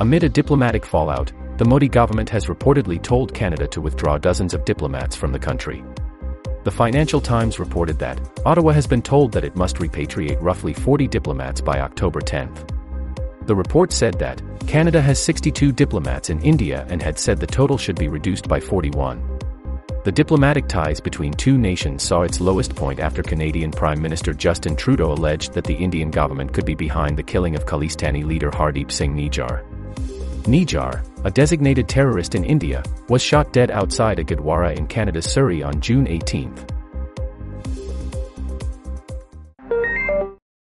Amid a diplomatic fallout, the Modi government has reportedly told Canada to withdraw dozens of diplomats from the country. The Financial Times reported that Ottawa has been told that it must repatriate roughly 40 diplomats by October 10. The report said that Canada has 62 diplomats in India and had said the total should be reduced by 41. The diplomatic ties between two nations saw its lowest point after Canadian Prime Minister Justin Trudeau alleged that the Indian government could be behind the killing of Khalistani leader Hardeep Singh Nijjar. Nijjar, a designated terrorist in India, was shot dead outside a Gurdwara in Canada's Surrey on June 18.